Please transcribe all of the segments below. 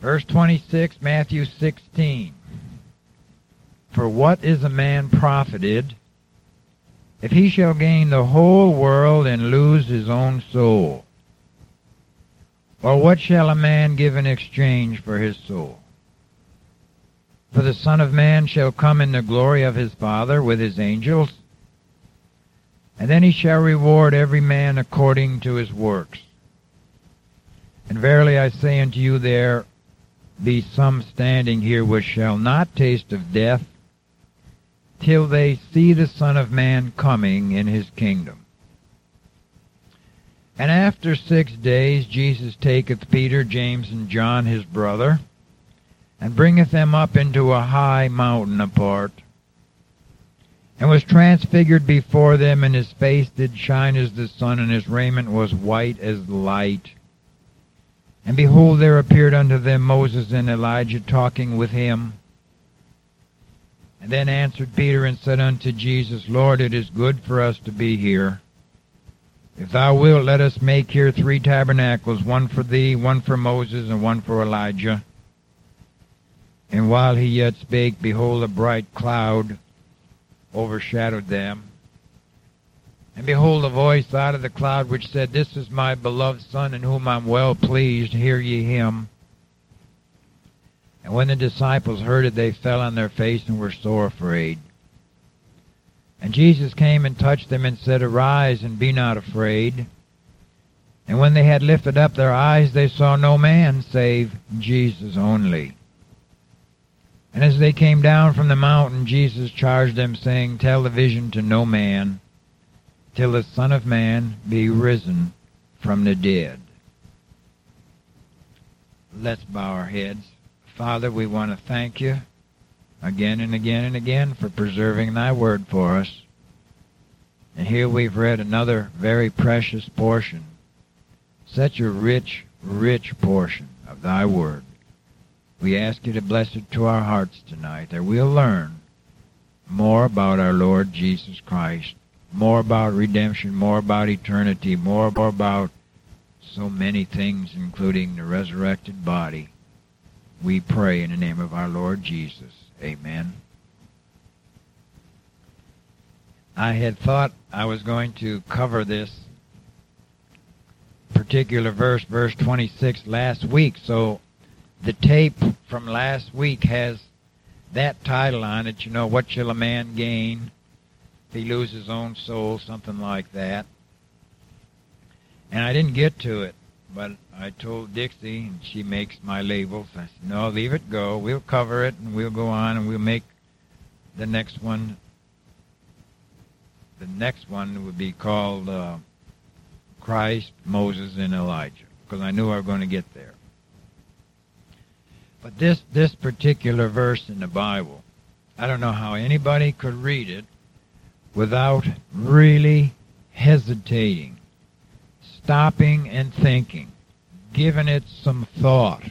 Verse 26, Matthew 16. For what is a man profited if he shall gain the whole world and lose his own soul? Or what shall a man give in exchange for his soul? For the Son of Man shall come in the glory of his Father with his angels, and then he shall reward every man according to his works. And verily I say unto you, there be some standing here which shall not taste of death till they see the Son of Man coming in his kingdom. And after six days Jesus taketh Peter, James, and John his brother, and bringeth them up into a high mountain apart, and was transfigured before them, and his face did shine as the sun, and his raiment was white as light. And behold, there appeared unto them Moses and Elijah talking with him. And then answered Peter and said unto Jesus, Lord, it is good for us to be here. If thou wilt, let us make here three tabernacles, one for thee, one for Moses, and one for Elijah. And while he yet spake, behold, a bright cloud overshadowed them. And behold, a voice out of the cloud which said, This is my beloved Son, in whom I'm well pleased. Hear ye him. And when the disciples heard it, they fell on their face and were sore afraid. And Jesus came and touched them and said, Arise and be not afraid. And when they had lifted up their eyes, they saw no man save Jesus only. And as they came down from the mountain, Jesus charged them, saying, Tell the vision to no man till the Son of Man be hmm. risen from the dead. Let's bow our heads. Father, we want to thank you again and again and again for preserving thy word for us. And here we've read another very precious portion, such a rich, rich portion of thy word. We ask you to bless it to our hearts tonight, that we'll learn more about our Lord Jesus Christ more about redemption, more about eternity, more, about so many things, including the resurrected body. We pray in the name of our Lord Jesus. Amen. I had thought I was going to cover this particular verse, verse 26, last week, so the tape from last week has that title on it, you know, What Shall a Man Gain? He lose his own soul, something like that. And I didn't get to it, but I told Dixie, and she makes my labels. I said, no, leave it go. We'll cover it, and we'll go on, and we'll make the next one. The next one would be called uh, Christ, Moses, and Elijah, because I knew I was going to get there. But this this particular verse in the Bible, I don't know how anybody could read it without really hesitating, stopping and thinking, giving it some thought.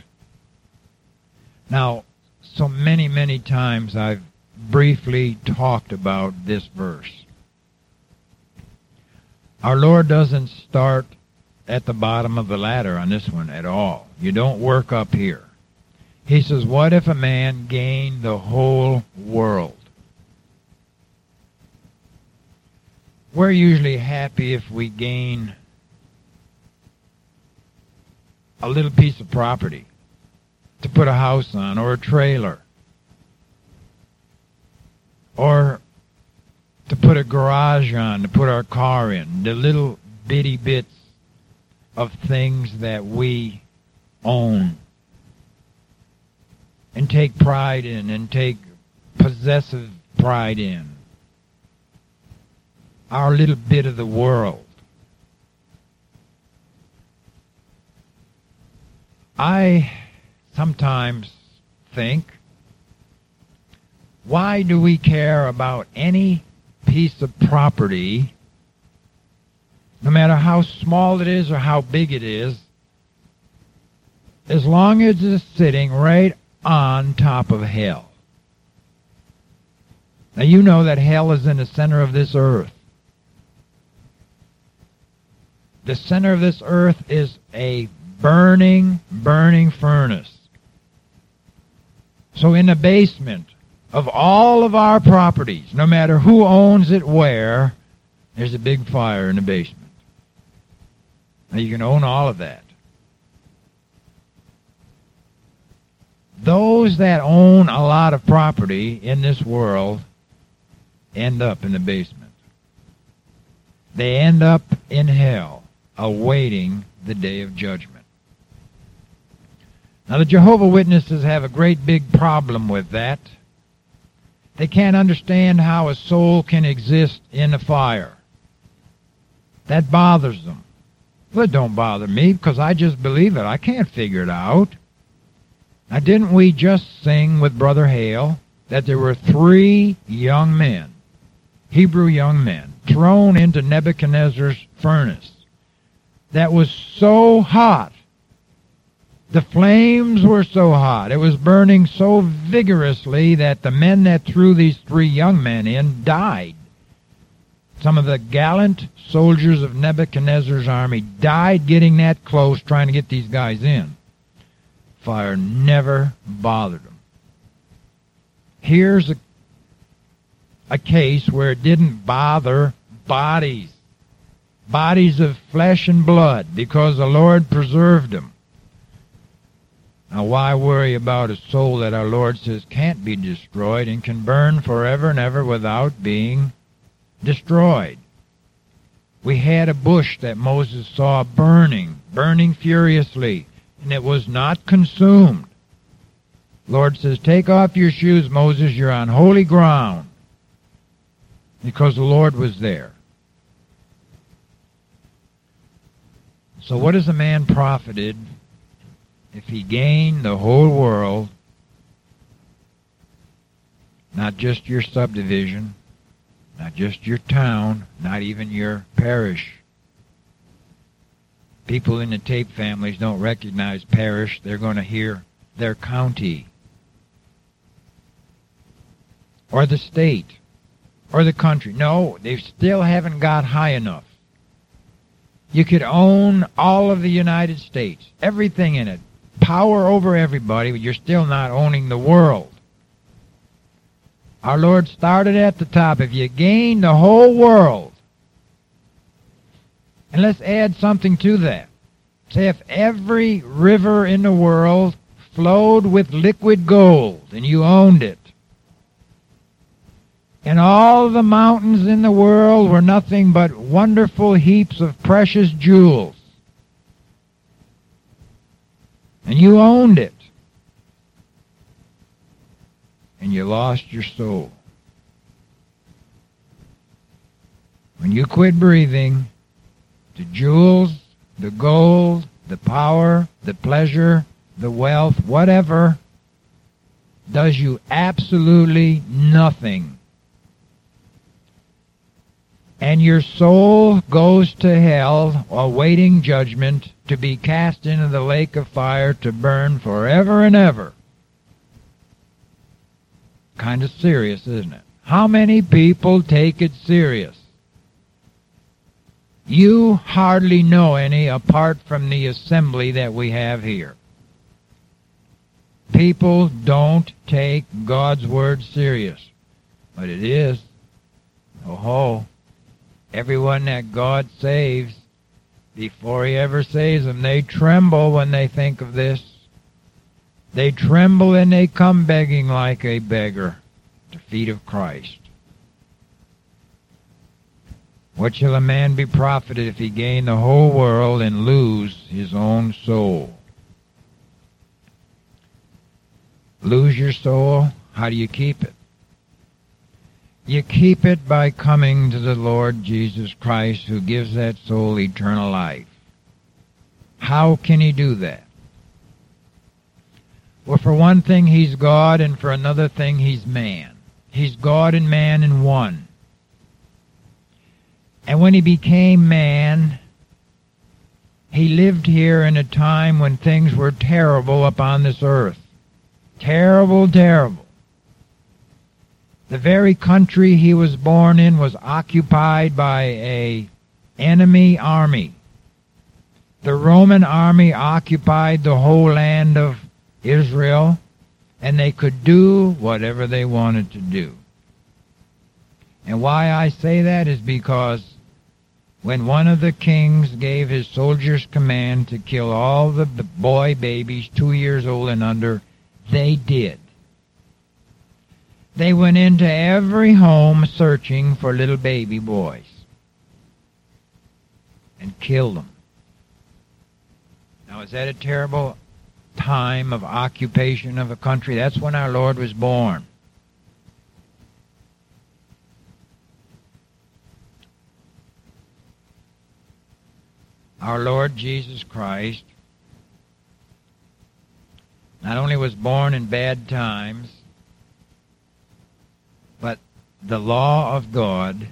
Now, so many, many times I've briefly talked about this verse. Our Lord doesn't start at the bottom of the ladder on this one at all. You don't work up here. He says, What if a man gained the whole world? We're usually happy if we gain a little piece of property to put a house on or a trailer or to put a garage on to put our car in the little bitty bits of things that we own and take pride in and take possessive pride in our little bit of the world. I sometimes think, why do we care about any piece of property, no matter how small it is or how big it is, as long as it's sitting right on top of hell? Now you know that hell is in the center of this earth. The center of this earth is a burning, burning furnace. So in the basement of all of our properties, no matter who owns it where, there's a big fire in the basement. Now you can own all of that. Those that own a lot of property in this world end up in the basement. They end up in hell, awaiting the day of judgment. Now, the Jehovah Witnesses have a great big problem with that. They can't understand how a soul can exist in a fire. That bothers them. Well, it don't bother me because I just believe it. I can't figure it out. Now, didn't we just sing with Brother Hale that there were three young men, Hebrew young men, thrown into Nebuchadnezzar's furnace that was so hot the flames were so hot, it was burning so vigorously that the men that threw these three young men in died. Some of the gallant soldiers of Nebuchadnezzar's army died getting that close trying to get these guys in. Fire never bothered them. Here's a, a case where it didn't bother bodies, bodies of flesh and blood, because the Lord preserved them. Now, why worry about a soul that our Lord says can't be destroyed and can burn forever and ever without being destroyed? We had a bush that Moses saw burning, burning furiously, and it was not consumed. Lord says, Take off your shoes, Moses, you're on holy ground. Because the Lord was there. So what is a man profited if he gained the whole world, not just your subdivision, not just your town, not even your parish. People in the tape families don't recognize parish. They're going to hear their county or the state or the country. No, they still haven't got high enough. You could own all of the United States, everything in it, power over everybody, but you're still not owning the world. Our Lord started at the top. If you gain the whole world, and let's add something to that. Say if every river in the world flowed with liquid gold and you owned it, and all the mountains in the world were nothing but wonderful heaps of precious jewels, and you owned it. And you lost your soul. When you quit breathing, the jewels, the gold, the power, the pleasure, the wealth, whatever, does you absolutely nothing. And your soul goes to hell awaiting judgment to be cast into the lake of fire to burn forever and ever. Kind of serious, isn't it? How many people take it serious? You hardly know any apart from the assembly that we have here. People don't take God's word serious. But it is. Oh ho. Everyone that God saves before he ever saves them. They tremble when they think of this. They tremble and they come begging like a beggar to feet of Christ. What shall a man be profited if he gain the whole world and lose his own soul? Lose your soul? How do you keep it? You keep it by coming to the Lord Jesus Christ who gives that soul eternal life. How can he do that? Well, for one thing, he's God, and for another thing, he's man. He's God and man in one. And when he became man, he lived here in a time when things were terrible upon this earth. Terrible, terrible. The very country he was born in was occupied by a enemy army. The Roman army occupied the whole land of Israel, and they could do whatever they wanted to do. And why I say that is because when one of the kings gave his soldiers command to kill all the boy babies two years old and under, they did. They went into every home searching for little baby boys and killed them. Now, is that a terrible time of occupation of a country? That's when our Lord was born. Our Lord Jesus Christ not only was born in bad times, the law of God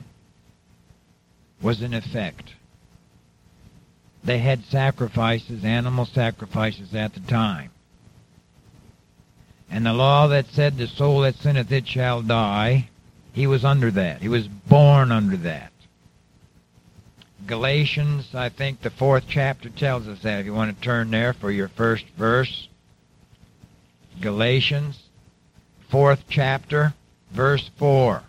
was in effect. They had sacrifices, animal sacrifices at the time. And the law that said the soul that sinneth it shall die, he was under that. He was born under that. Galatians, I think the fourth chapter tells us that. If you want to turn there for your first verse. Galatians, fourth chapter, verse 4.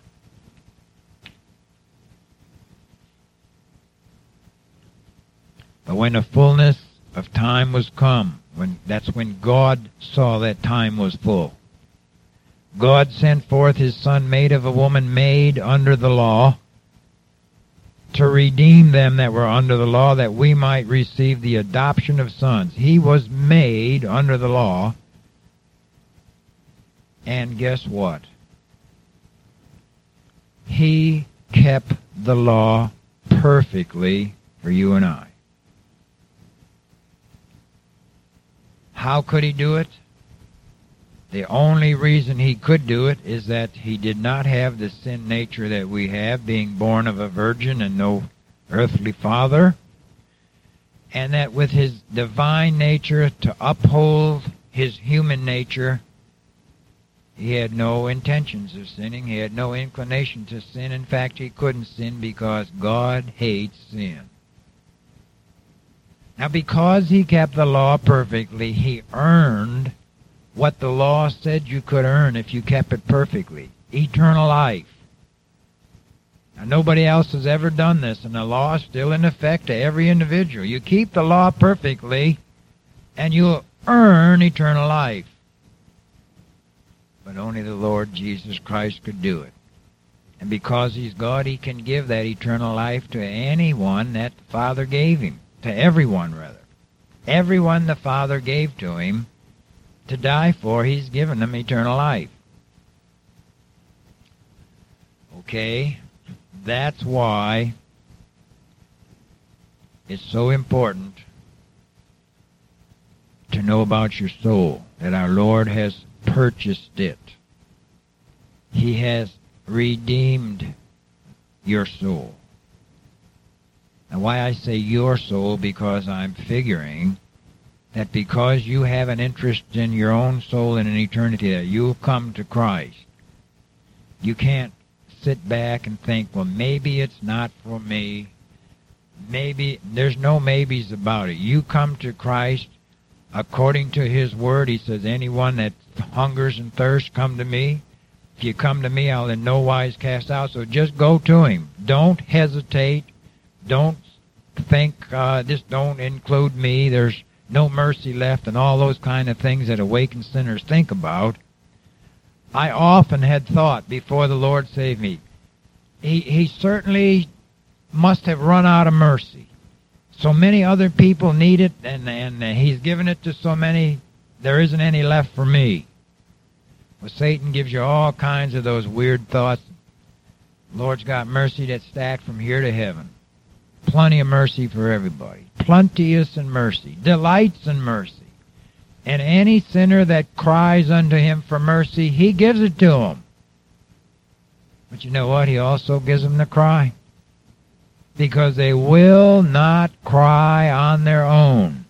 But when the fullness of time was come, when that's when God saw that time was full. God sent forth his son made of a woman made under the law to redeem them that were under the law that we might receive the adoption of sons. He was made under the law. And guess what? He kept the law perfectly for you and I. How could he do it? The only reason he could do it is that he did not have the sin nature that we have, being born of a virgin and no earthly father, and that with his divine nature to uphold his human nature, he had no intentions of sinning. He had no inclination to sin. In fact, he couldn't sin because God hates sin. Now, because he kept the law perfectly, he earned what the law said you could earn if you kept it perfectly eternal life. Now, nobody else has ever done this, and the law is still in effect to every individual. You keep the law perfectly, and you'll earn eternal life. But only the Lord Jesus Christ could do it. And because He's God, He can give that eternal life to anyone that the Father gave Him to everyone, rather. Everyone the Father gave to him to die for, he's given them eternal life. Okay? That's why it's so important to know about your soul, that our Lord has purchased it. He has redeemed your soul. And why I say your soul, because I'm figuring that because you have an interest in your own soul and in eternity, that you'll come to Christ. You can't sit back and think, well, maybe it's not for me. Maybe, there's no maybes about it. You come to Christ according to His Word. He says, anyone that hungers and thirsts, come to me. If you come to me, I'll in no wise cast out. So just go to Him. Don't hesitate. Don't think uh, this don't include me. There's no mercy left, and all those kind of things that awakened sinners think about. I often had thought before the Lord saved me, he, he certainly must have run out of mercy. So many other people need it, and, and he's given it to so many, there isn't any left for me. Well, Satan gives you all kinds of those weird thoughts. Lord's got mercy that's stacked from here to heaven plenty of mercy for everybody. Plenteous in mercy, delights in mercy. And any sinner that cries unto him for mercy, he gives it to him. But you know what? He also gives them the cry. Because they will not cry on their own.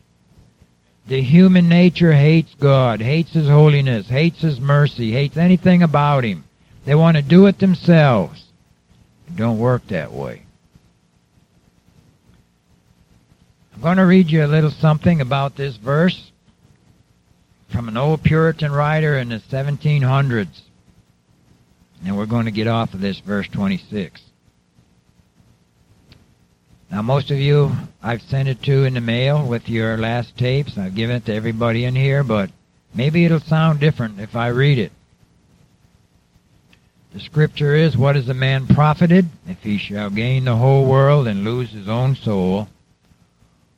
The human nature hates God, hates His holiness, hates His mercy, hates anything about Him. They want to do it themselves. It don't work that way. I'm going to read you a little something about this verse from an old Puritan writer in the 1700s. And we're going to get off of this verse 26. Now, most of you I've sent it to in the mail with your last tapes. I've given it to everybody in here, but maybe it'll sound different if I read it. The scripture is, What is a man profited if he shall gain the whole world and lose his own soul?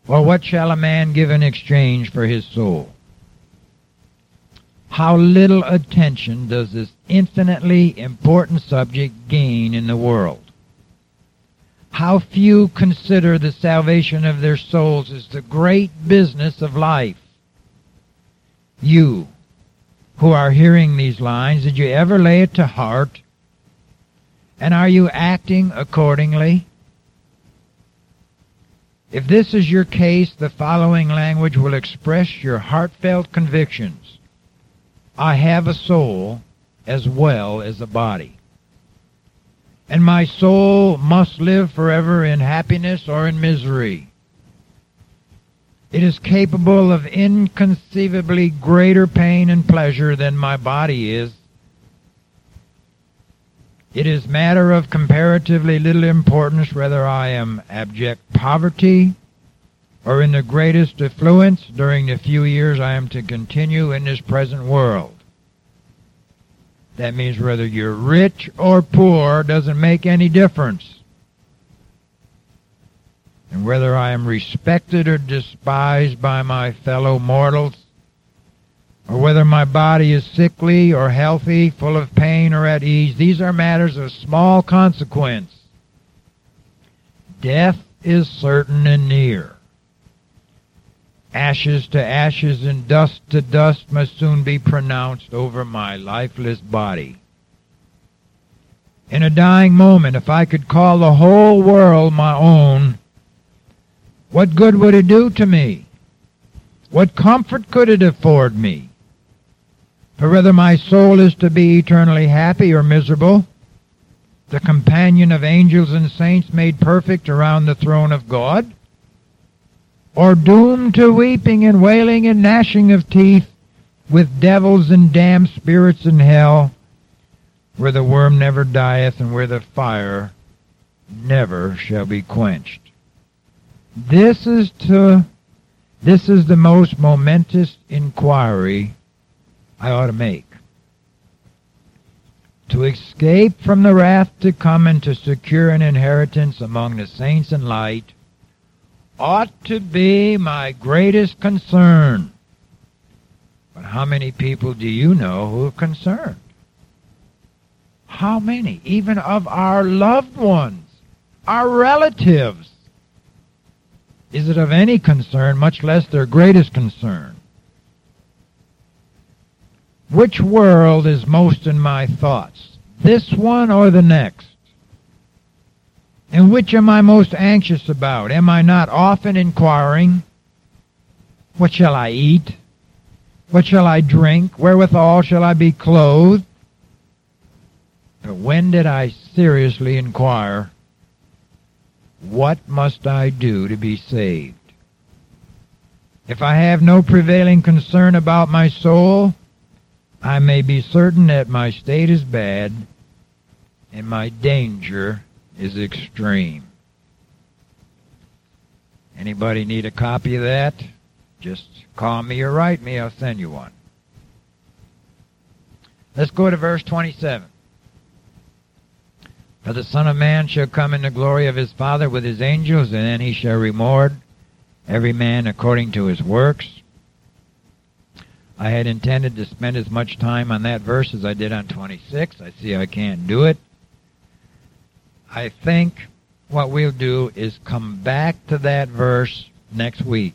Or what shall a man give in exchange for his soul? How little attention does this infinitely important subject gain in the world? How few consider the salvation of their souls as the great business of life. You, who are hearing these lines, did you ever lay it to heart? And are you acting accordingly? If this is your case, the following language will express your heartfelt convictions. I have a soul as well as a body and my soul must live forever in happiness or in misery. It is capable of inconceivably greater pain and pleasure than my body is. It is matter of comparatively little importance whether I am abject poverty or in the greatest affluence during the few years I am to continue in this present world. That means whether you're rich or poor doesn't make any difference. And whether I am respected or despised by my fellow mortals, or whether my body is sickly or healthy, full of pain or at ease, these are matters of small consequence. Death is certain and near. Ashes to ashes and dust to dust must soon be pronounced over my lifeless body. In a dying moment, if I could call the whole world my own, what good would it do to me? What comfort could it afford me? For whether my soul is to be eternally happy or miserable, the companion of angels and saints made perfect around the throne of God, or doomed to weeping and wailing and gnashing of teeth with devils and damned spirits in hell, where the worm never dieth and where the fire never shall be quenched. This is to this is the most momentous inquiry I ought to make. To escape from the wrath to come and to secure an inheritance among the saints in light ought to be my greatest concern. But how many people do you know who are concerned? How many, even of our loved ones, our relatives? Is it of any concern, much less their greatest concern? Which world is most in my thoughts? This one or the next? And which am I most anxious about? Am I not often inquiring, What shall I eat? What shall I drink? Wherewithal shall I be clothed? But when did I seriously inquire, What must I do to be saved? If I have no prevailing concern about my soul, I may be certain that my state is bad and my danger is extreme. Anybody need a copy of that? Just call me or write me. I'll send you one. Let's go to verse 27. For the Son of Man shall come in the glory of his Father with his angels, and then he shall reward every man according to his works. I had intended to spend as much time on that verse as I did on 26. I see I can't do it. I think what we'll do is come back to that verse next week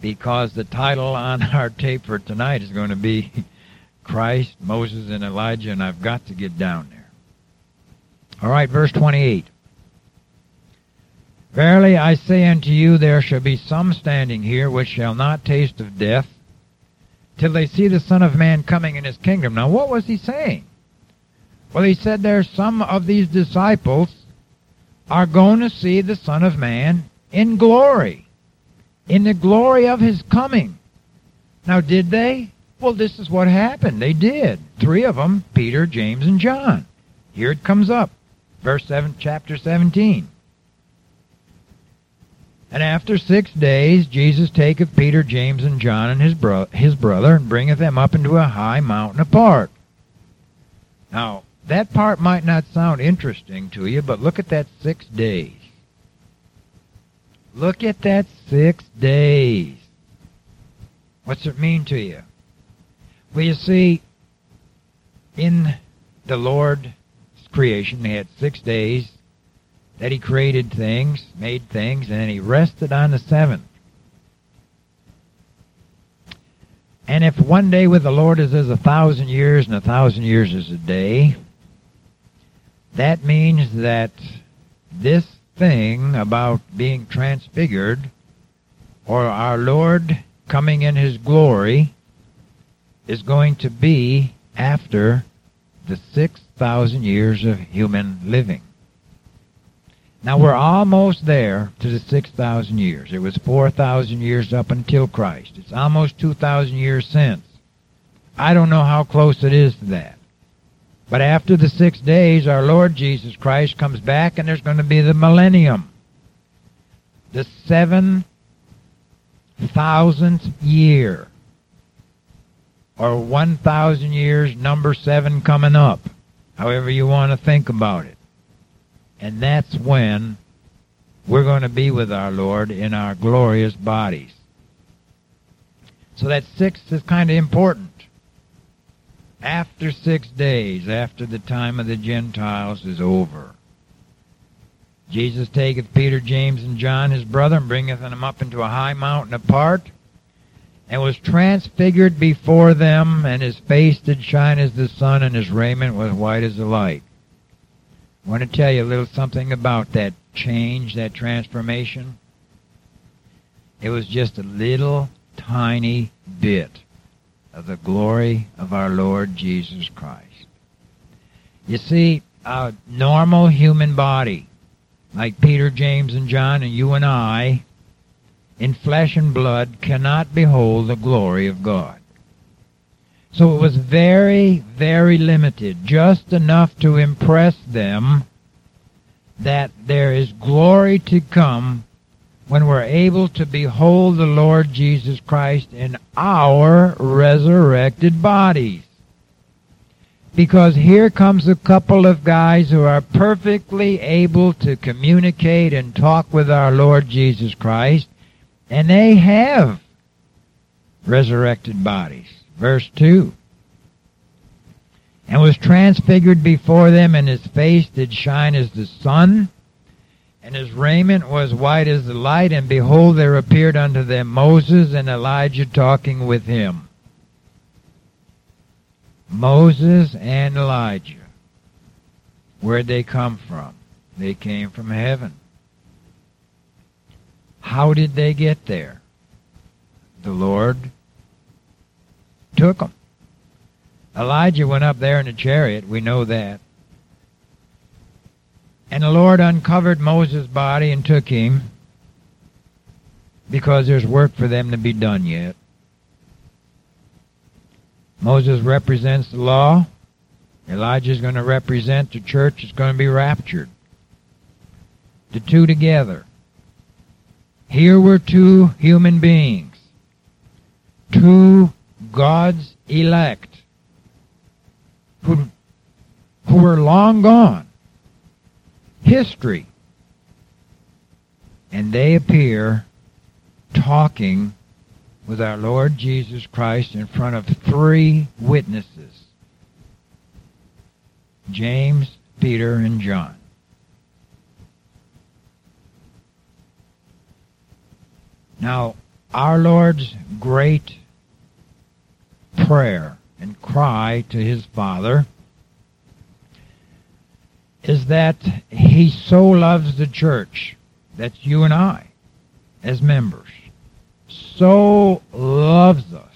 because the title on our tape for tonight is going to be Christ, Moses, and Elijah, and I've got to get down there. All right, verse 28. Verily I say unto you, there shall be some standing here which shall not taste of death till they see the Son of Man coming in his kingdom. Now, what was he saying? Well, he said there's some of these disciples are going to see the Son of Man in glory, in the glory of his coming. Now, did they? Well, this is what happened. They did. Three of them, Peter, James, and John. Here it comes up. Verse 7, chapter 17. And after six days, Jesus taketh Peter, James, and John, and his, bro- his brother, and bringeth them up into a high mountain apart. Now, that part might not sound interesting to you, but look at that six days. Look at that six days. What's it mean to you? Well, you see, in the Lord's creation, he had six days that he created things, made things, and then he rested on the seventh. And if one day with the Lord is as a thousand years and a thousand years is a day, that means that this thing about being transfigured or our Lord coming in his glory is going to be after the 6,000 years of human living. Now we're almost there to the 6,000 years. It was 4,000 years up until Christ. It's almost 2,000 years since. I don't know how close it is to that. But after the six days, our Lord Jesus Christ comes back and there's going to be the millennium. The seven thousandth year. Or 1,000 years, number seven coming up. However you want to think about it. And that's when we're going to be with our Lord in our glorious bodies. So that sixth is kind of important. After six days, after the time of the Gentiles is over, Jesus taketh Peter, James, and John his brother, and bringeth them up into a high mountain apart, and was transfigured before them, and his face did shine as the sun, and his raiment was white as the light. I want to tell you a little something about that change, that transformation. It was just a little tiny bit of the glory of our Lord Jesus Christ. You see, a normal human body, like Peter, James, and John, and you and I, in flesh and blood, cannot behold the glory of God. So it was very, very limited, just enough to impress them that there is glory to come when we're able to behold the Lord Jesus Christ in our resurrected bodies. Because here comes a couple of guys who are perfectly able to communicate and talk with our Lord Jesus Christ, and they have resurrected bodies. Verse 2 And was transfigured before them, and his face did shine as the sun, and his raiment was white as the light, and behold, there appeared unto them Moses and Elijah talking with him. Moses and Elijah. Where'd they come from? They came from heaven. How did they get there? The Lord took them. Elijah went up there in a chariot, we know that. And the Lord uncovered Moses' body and took him because there's work for them to be done yet. Moses represents the law. Elijah is going to represent the church is going to be raptured. The two together. Here were two human beings. Two God's elect who, who were long gone. History. And they appear talking with our Lord Jesus Christ in front of three witnesses James, Peter, and John. Now, our Lord's great prayer and cry to his Father is that he so loves the church, that's you and I, as members, so loves us,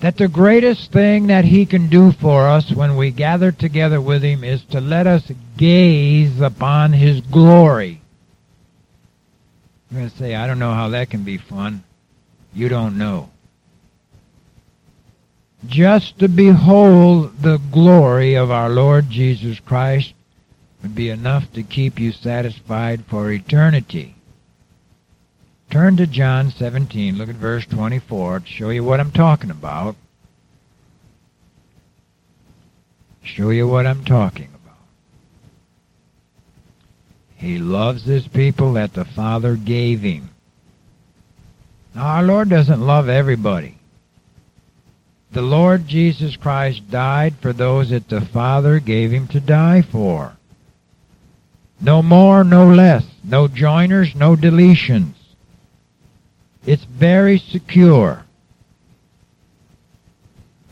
that the greatest thing that he can do for us when we gather together with him is to let us gaze upon his glory. You're going to say, I don't know how that can be fun. you don't know. Just to behold the glory of our Lord Jesus Christ would be enough to keep you satisfied for eternity. Turn to John 17, look at verse 24 to show you what I'm talking about. Show you what I'm talking about. He loves his people that the Father gave him. Now, our Lord doesn't love everybody. The Lord Jesus Christ died for those that the Father gave him to die for. No more, no less. No joiners, no deletions. It's very secure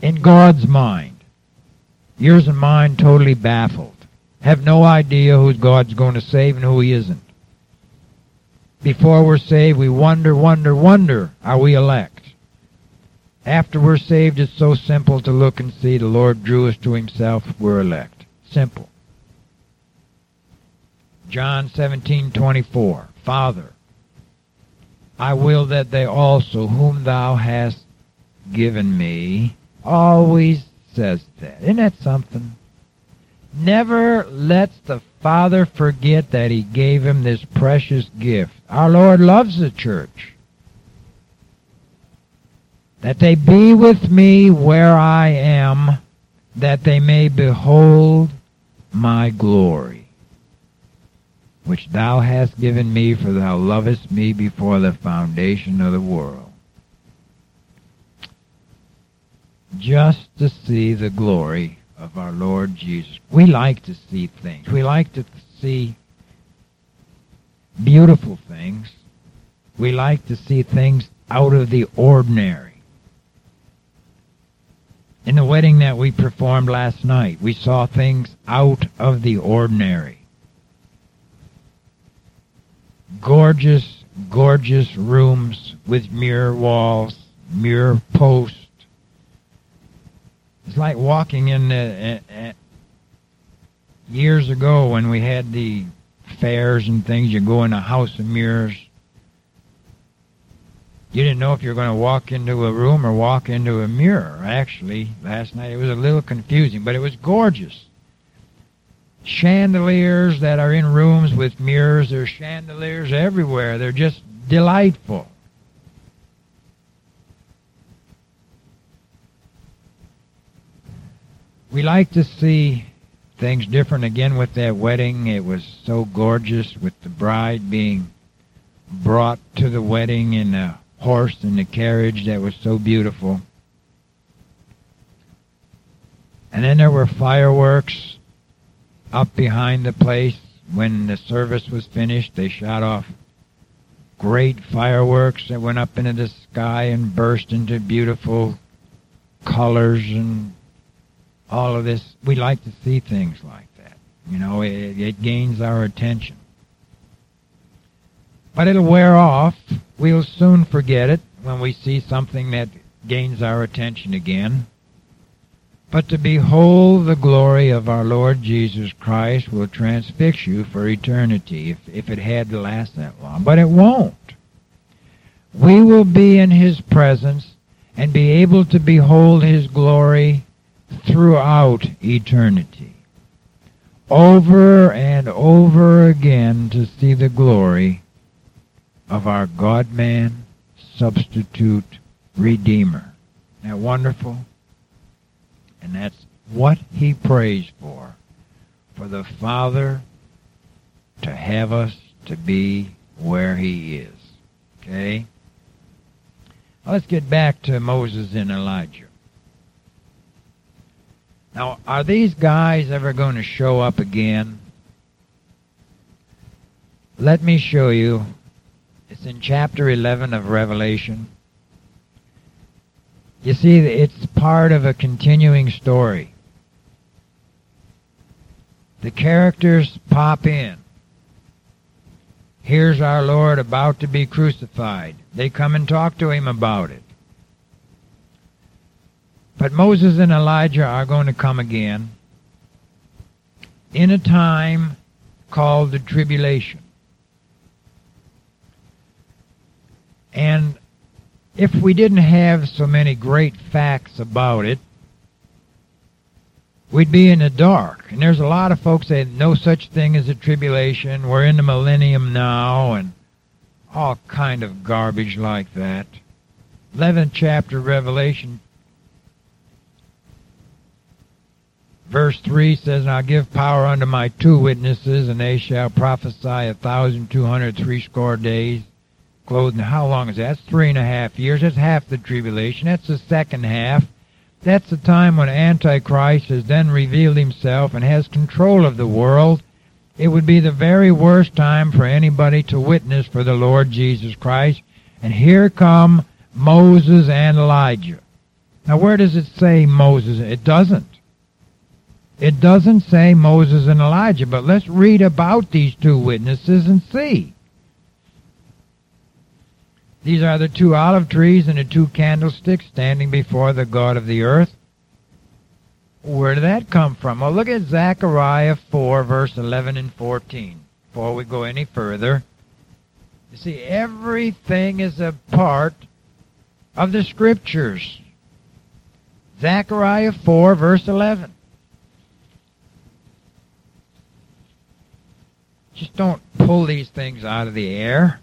in God's mind. Yours and mine totally baffled. Have no idea who God's going to save and who he isn't. Before we're saved, we wonder, wonder, wonder, are we elect? After we're saved, it's so simple to look and see the Lord drew us to himself, we're elect. Simple. John 17:24 Father I will that they also whom thou hast given me always says that. Isn't that something? Never lets the Father forget that he gave him this precious gift. Our Lord loves the church. That they be with me where I am, that they may behold my glory which thou hast given me, for thou lovest me before the foundation of the world. Just to see the glory of our Lord Jesus. We like to see things. We like to see beautiful things. We like to see things out of the ordinary. In the wedding that we performed last night, we saw things out of the ordinary gorgeous, gorgeous rooms with mirror walls, mirror posts. It's like walking in the, uh, uh, years ago when we had the fairs and things. You go in a house of mirrors. You didn't know if you were going to walk into a room or walk into a mirror. Actually, last night it was a little confusing, but it was gorgeous chandeliers that are in rooms with mirrors. There's chandeliers everywhere. They're just delightful. We like to see things different again with that wedding. It was so gorgeous with the bride being brought to the wedding in a horse and the carriage that was so beautiful. And then there were fireworks up behind the place when the service was finished. They shot off great fireworks that went up into the sky and burst into beautiful colors and all of this. We like to see things like that. You know, it, it gains our attention. But it'll wear off. We'll soon forget it when we see something that gains our attention again. But to behold the glory of our Lord Jesus Christ will transfix you for eternity if, if it had to last that long. But it won't. We will be in His presence and be able to behold His glory throughout eternity. Over and over again to see the glory of our God-man, substitute, Redeemer. Isn't that wonderful? And that's what he prays for. For the Father to have us to be where he is. Okay? let's get back to Moses and Elijah. Now, are these guys ever going to show up again? Let me show you. It's in chapter 11 of Revelation. You see, it's part of a continuing story. The characters pop in. Here's our Lord about to be crucified. They come and talk to him about it. But Moses and Elijah are going to come again in a time called the tribulation. And if we didn't have so many great facts about it, we'd be in the dark. And there's a lot of folks that no such thing as a tribulation. We're in the millennium now, and all kind of garbage like that. 11th chapter Revelation Verse 3 says, And I'll give power unto my two witnesses, and they shall prophesy a thousand two hundred threescore days. Clothed, how long is that? That's three and a half years. That's half the tribulation. That's the second half. That's the time when Antichrist has then revealed himself and has control of the world. It would be the very worst time for anybody to witness for the Lord Jesus Christ. And here come Moses and Elijah. Now, where does it say Moses? It doesn't. It doesn't say Moses and Elijah, but let's read about these two witnesses and see. These are the two olive trees and the two candlesticks standing before the God of the earth. Where did that come from? Well, look at Zechariah 4, verse 11 and 14. Before we go any further, you see, everything is a part of the Scriptures. Zechariah 4, verse 11. Just don't pull these things out of the air.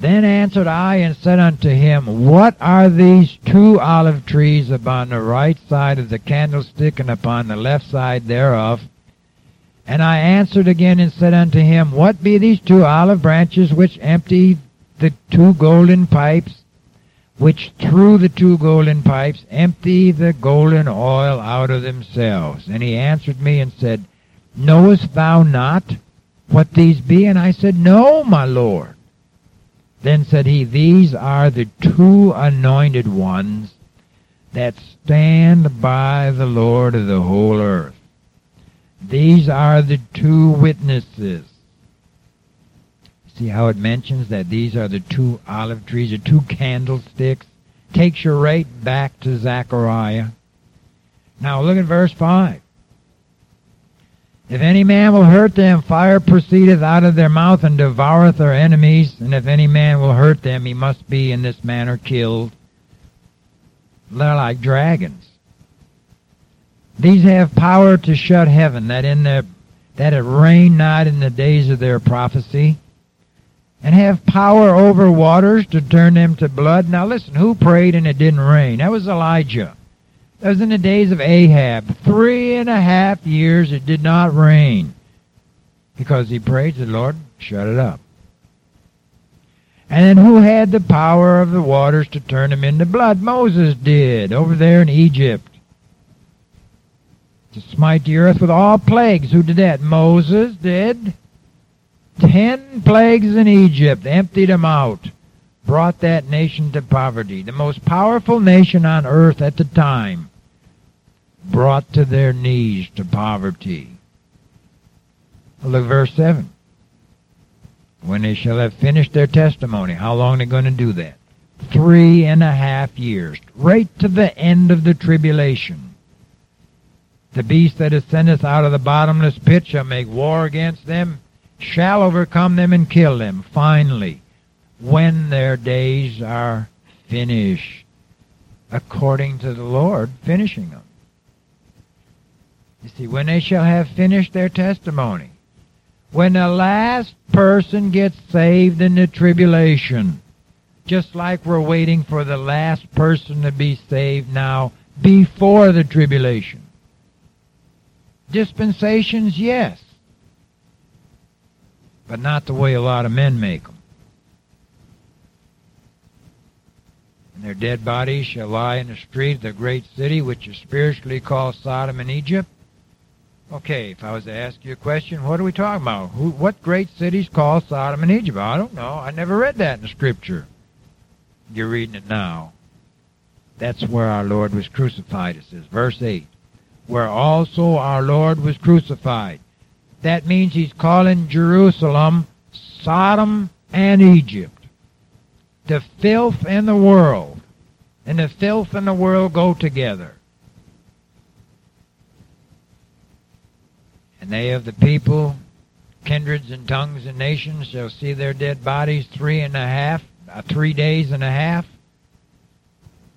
Then answered I and said unto him, What are these two olive trees upon the right side of the candlestick and upon the left side thereof? And I answered again and said unto him, What be these two olive branches which empty the two golden pipes, which through the two golden pipes empty the golden oil out of themselves? And he answered me and said, Knowest thou not what these be? And I said, No, my Lord. Then said he, These are the two anointed ones that stand by the Lord of the whole earth. These are the two witnesses. See how it mentions that these are the two olive trees, the two candlesticks? Takes you right back to Zechariah. Now look at verse 5. If any man will hurt them, fire proceedeth out of their mouth and devoureth their enemies. And if any man will hurt them, he must be in this manner killed. They're like dragons. These have power to shut heaven, that in that it rain not in the days of their prophecy, and have power over waters to turn them to blood. Now listen, who prayed and it didn't rain? That was Elijah. That was in the days of Ahab. Three and a half years it did not rain because he prayed to the Lord, shut it up. And then who had the power of the waters to turn them into blood? Moses did over there in Egypt. To smite the earth with all plagues. Who did that? Moses did. Ten plagues in Egypt, emptied them out brought that nation to poverty. The most powerful nation on earth at the time brought to their knees to poverty. Look verse 7. When they shall have finished their testimony, how long are they going to do that? Three and a half years, right to the end of the tribulation. The beast that ascendeth out of the bottomless pit shall make war against them, shall overcome them and kill them, finally when their days are finished, according to the Lord finishing them. You see, when they shall have finished their testimony, when the last person gets saved in the tribulation, just like we're waiting for the last person to be saved now before the tribulation. Dispensations, yes, but not the way a lot of men make them. And their dead bodies shall lie in the street of the great city, which is spiritually called Sodom and Egypt. Okay, if I was to ask you a question, what are we talking about? Who, what great cities called Sodom and Egypt? I don't know. I never read that in the Scripture. You're reading it now. That's where our Lord was crucified, it says. Verse 8. Where also our Lord was crucified. That means he's calling Jerusalem Sodom and Egypt the filth and the world. And the filth and the world go together. And they of the people, kindreds and tongues and nations shall see their dead bodies three and a half uh, three days and a half.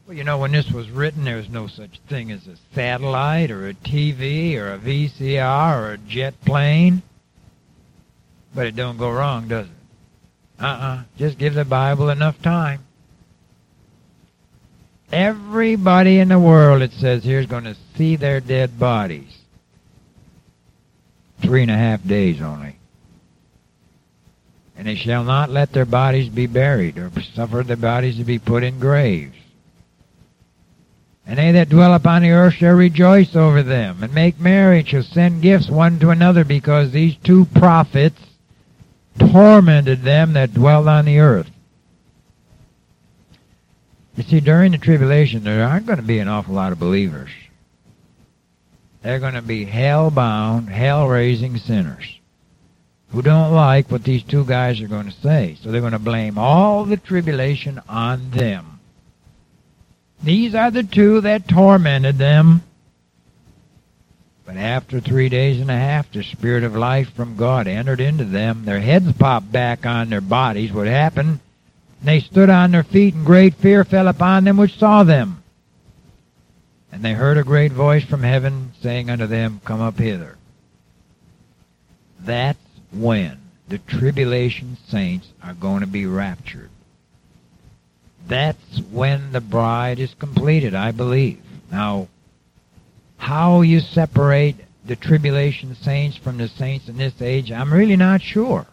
Well, you know, when this was written, there was no such thing as a satellite or a TV or a VCR or a jet plane. But it don't go wrong, does it? Uh-uh. Just give the Bible enough time. Everybody in the world, it says here, is going to see their dead bodies. Three and a half days only. And they shall not let their bodies be buried, or suffer their bodies to be put in graves. And they that dwell upon the earth shall rejoice over them, and make merry, and shall send gifts one to another, because these two prophets tormented them that dwell on the earth. You see, during the tribulation, there aren't going to be an awful lot of believers. They're going to be hell-bound, hell-raising sinners who don't like what these two guys are going to say. So they're going to blame all the tribulation on them. These are the two that tormented them. But after three days and a half, the Spirit of life from God entered into them. Their heads popped back on their bodies. What happened? They stood on their feet, and great fear fell upon them which saw them. And they heard a great voice from heaven saying unto them, Come up hither. That's when the tribulation saints are going to be raptured. That's when the bride is completed, I believe. Now, how you separate the tribulation saints from the saints in this age, I'm really not sure.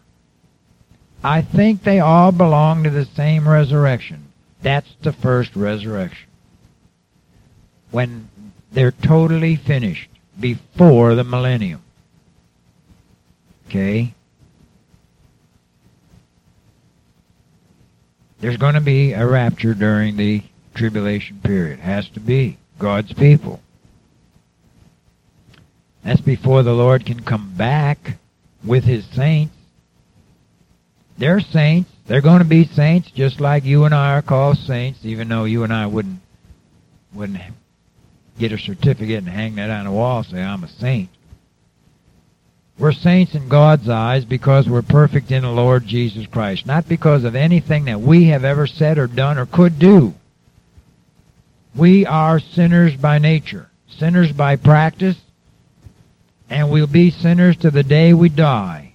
I think they all belong to the same resurrection. That's the first resurrection. When they're totally finished before the millennium. Okay? There's going to be a rapture during the tribulation period. Has to be. God's people. That's before the Lord can come back with his saints they're saints. They're going to be saints just like you and I are called saints, even though you and I wouldn't wouldn't get a certificate and hang that on the wall and say I'm a saint. We're saints in God's eyes because we're perfect in the Lord Jesus Christ, not because of anything that we have ever said or done or could do. We are sinners by nature, sinners by practice, and we'll be sinners to the day we die.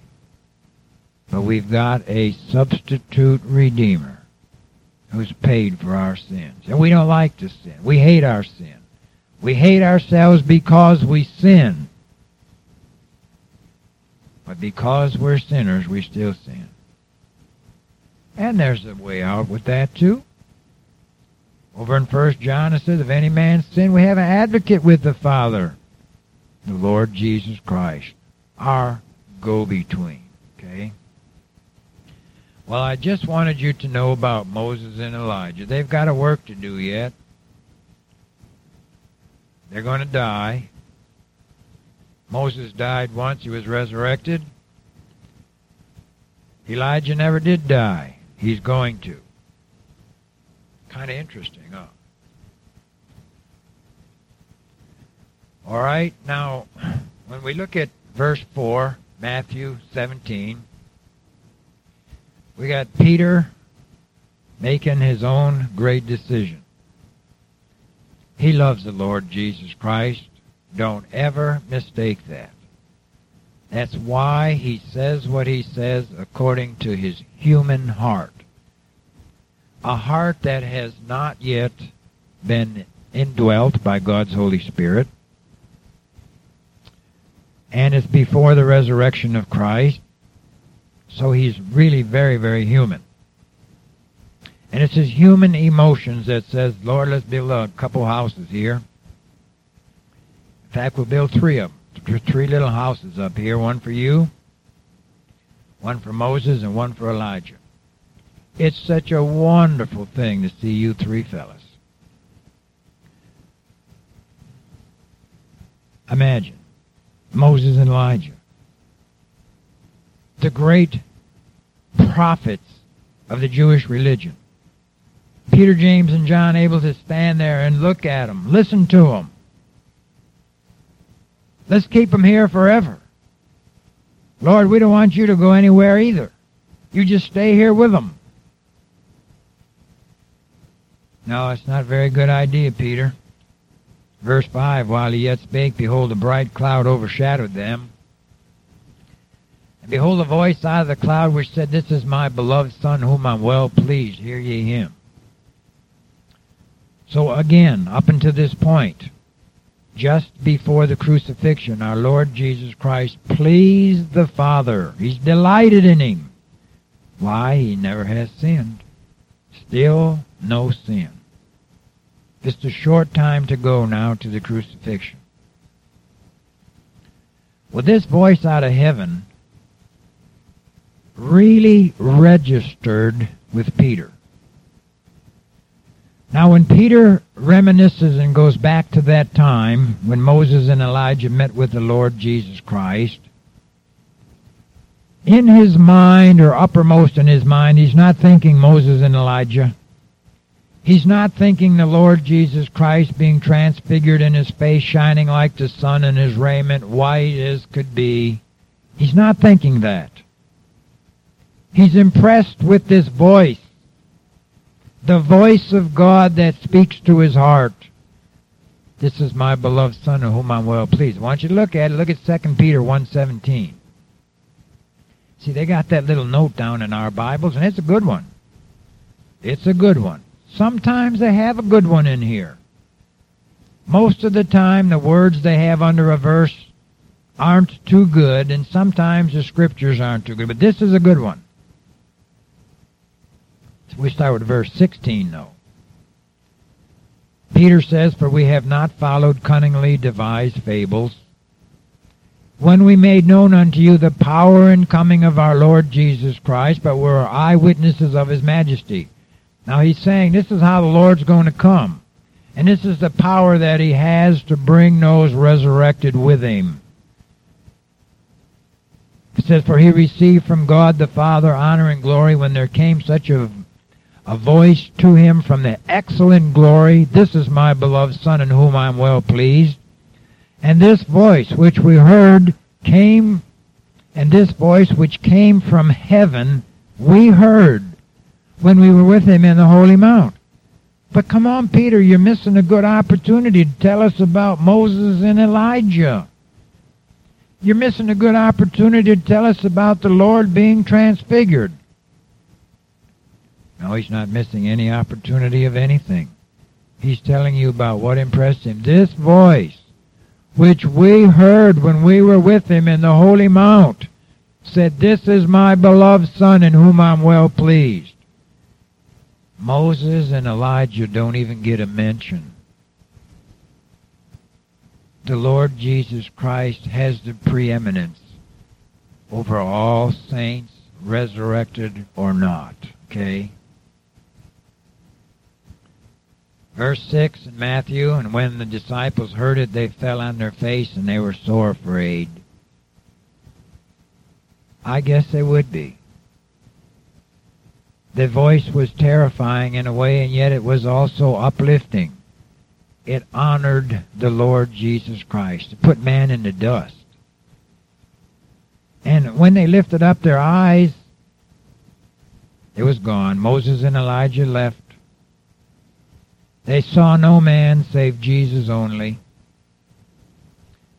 But we've got a substitute redeemer who's paid for our sins. And we don't like to sin. We hate our sin. We hate ourselves because we sin. But because we're sinners, we still sin. And there's a way out with that too. Over in First John it says, if any man sin, we have an advocate with the Father, the Lord Jesus Christ, our go-between. Okay? Well, I just wanted you to know about Moses and Elijah. They've got a work to do yet. They're going to die. Moses died once, he was resurrected. Elijah never did die. He's going to. Kind of interesting, huh? All right, now, when we look at verse 4, Matthew 17, we got Peter making his own great decision. He loves the Lord Jesus Christ. Don't ever mistake that. That's why he says what he says according to his human heart. A heart that has not yet been indwelt by God's Holy Spirit and it's before the resurrection of Christ so he's really very, very human. And it's his human emotions that says, Lord, let's build a couple houses here. In fact, we'll build three of them. Three little houses up here. One for you, one for Moses, and one for Elijah. It's such a wonderful thing to see you three fellas. Imagine Moses and Elijah the great prophets of the Jewish religion. Peter, James, and John able to stand there and look at them, listen to them. Let's keep them here forever. Lord, we don't want you to go anywhere either. You just stay here with them. No, it's not a very good idea, Peter. Verse 5 While he yet spake, behold, a bright cloud overshadowed them. And behold, a voice out of the cloud which said, This is my beloved Son, whom I'm well pleased. Hear ye him. So again, up until this point, just before the crucifixion, our Lord Jesus Christ pleased the Father. He's delighted in him. Why? He never has sinned. Still no sin. Just a short time to go now to the crucifixion. Well, this voice out of heaven really registered with Peter. Now, when Peter reminisces and goes back to that time when Moses and Elijah met with the Lord Jesus Christ, in his mind, or uppermost in his mind, he's not thinking Moses and Elijah. He's not thinking the Lord Jesus Christ being transfigured in his face, shining like the sun, and his raiment white as could be. He's not thinking that. He's impressed with this voice, the voice of God that speaks to his heart. This is my beloved Son, of whom I'm well pleased. Why don't you look at it? Look at 2 Peter 1.17. See, they got that little note down in our Bibles, and it's a good one. It's a good one. Sometimes they have a good one in here. Most of the time, the words they have under a verse aren't too good, and sometimes the scriptures aren't too good. But this is a good one. We start with verse 16, though. Peter says, For we have not followed cunningly devised fables when we made known unto you the power and coming of our Lord Jesus Christ, but were eyewitnesses of his majesty. Now he's saying this is how the Lord's going to come. And this is the power that he has to bring those resurrected with him. It says, For he received from God the Father honor and glory when there came such a, a voice to him from the excellent glory, This is my beloved Son in whom I am well pleased. And this voice which we heard came, and this voice which came from heaven, we heard when we were with him in the Holy Mount. But come on, Peter, you're missing a good opportunity to tell us about Moses and Elijah. You're missing a good opportunity to tell us about the Lord being transfigured. No, he's not missing any opportunity of anything. He's telling you about what impressed him. This voice which we heard when we were with him in the Holy Mount, said, This is my beloved Son in whom I'm well pleased. Moses and Elijah don't even get a mention. The Lord Jesus Christ has the preeminence over all saints, resurrected or not. Okay? Verse 6 in Matthew, and when the disciples heard it, they fell on their face and they were sore afraid. I guess they would be. The voice was terrifying in a way, and yet it was also uplifting. It honored the Lord Jesus Christ. It put man in the dust. And when they lifted up their eyes, it was gone. Moses and Elijah left. They saw no man save Jesus only.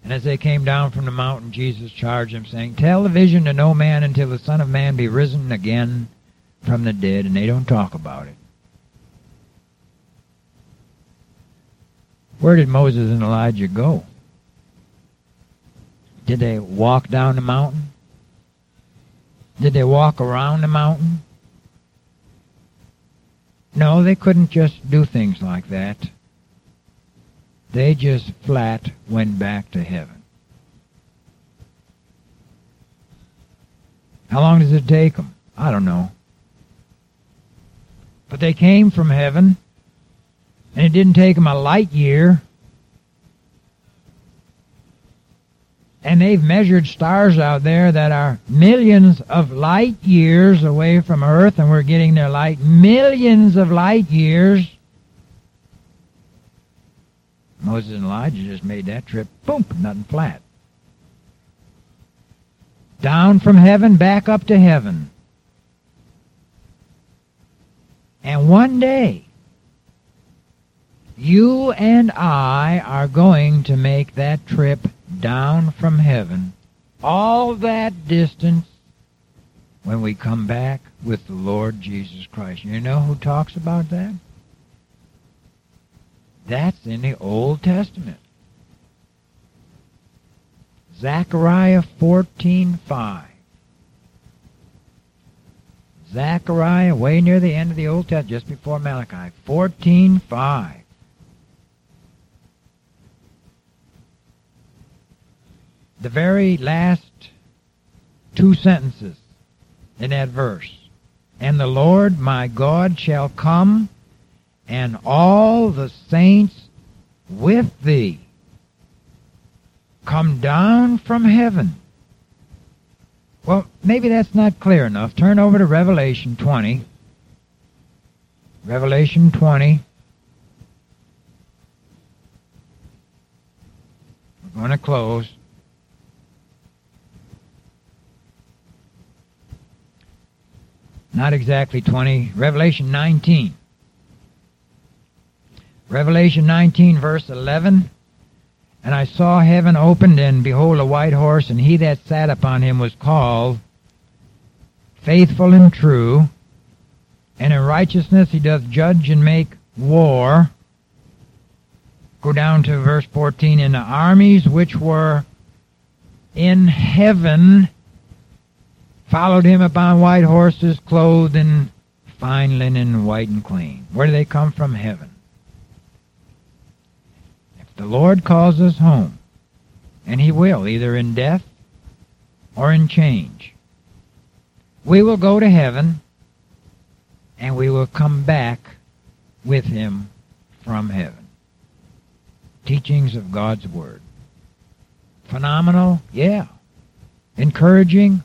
And as they came down from the mountain, Jesus charged them, saying, Tell the vision to no man until the Son of Man be risen again from the dead. And they don't talk about it. Where did Moses and Elijah go? Did they walk down the mountain? Did they walk around the mountain? No, they couldn't just do things like that. They just flat went back to heaven. How long does it take them? I don't know. But they came from heaven, and it didn't take them a light year and they've measured stars out there that are millions of light years away from Earth, and we're getting their light millions of light years. Moses and Elijah just made that trip, boom, nothing flat. Down from heaven, back up to heaven. And one day, You and I are going to make that trip down from heaven, all that distance, when we come back with the Lord Jesus Christ. You know who talks about that? That's in the Old Testament. Zechariah 14:5. Zechariah, way near the end of the Old Testament, just before Malachi. 14:5. The very last two sentences in that verse. And the Lord my God shall come, and all the saints with thee come down from heaven. Well, maybe that's not clear enough. Turn over to Revelation 20. Revelation 20. We're going to close. Not exactly 20. Revelation 19. Revelation 19, verse 11. And I saw heaven opened, and behold, a white horse, and he that sat upon him was called Faithful and True, and in righteousness he doth judge and make war. Go down to verse 14. And the armies which were in heaven followed him upon white horses, clothed in fine linen, white and clean. Where do they come from? Heaven. The Lord calls us home, and he will, either in death or in change, we will go to heaven, and we will come back with him from heaven. Teachings of God's Word. Phenomenal? Yeah. Encouraging?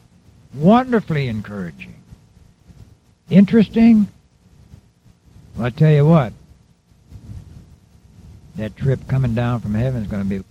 Wonderfully encouraging. Interesting? Well, I tell you what, that trip coming down from heaven is going to be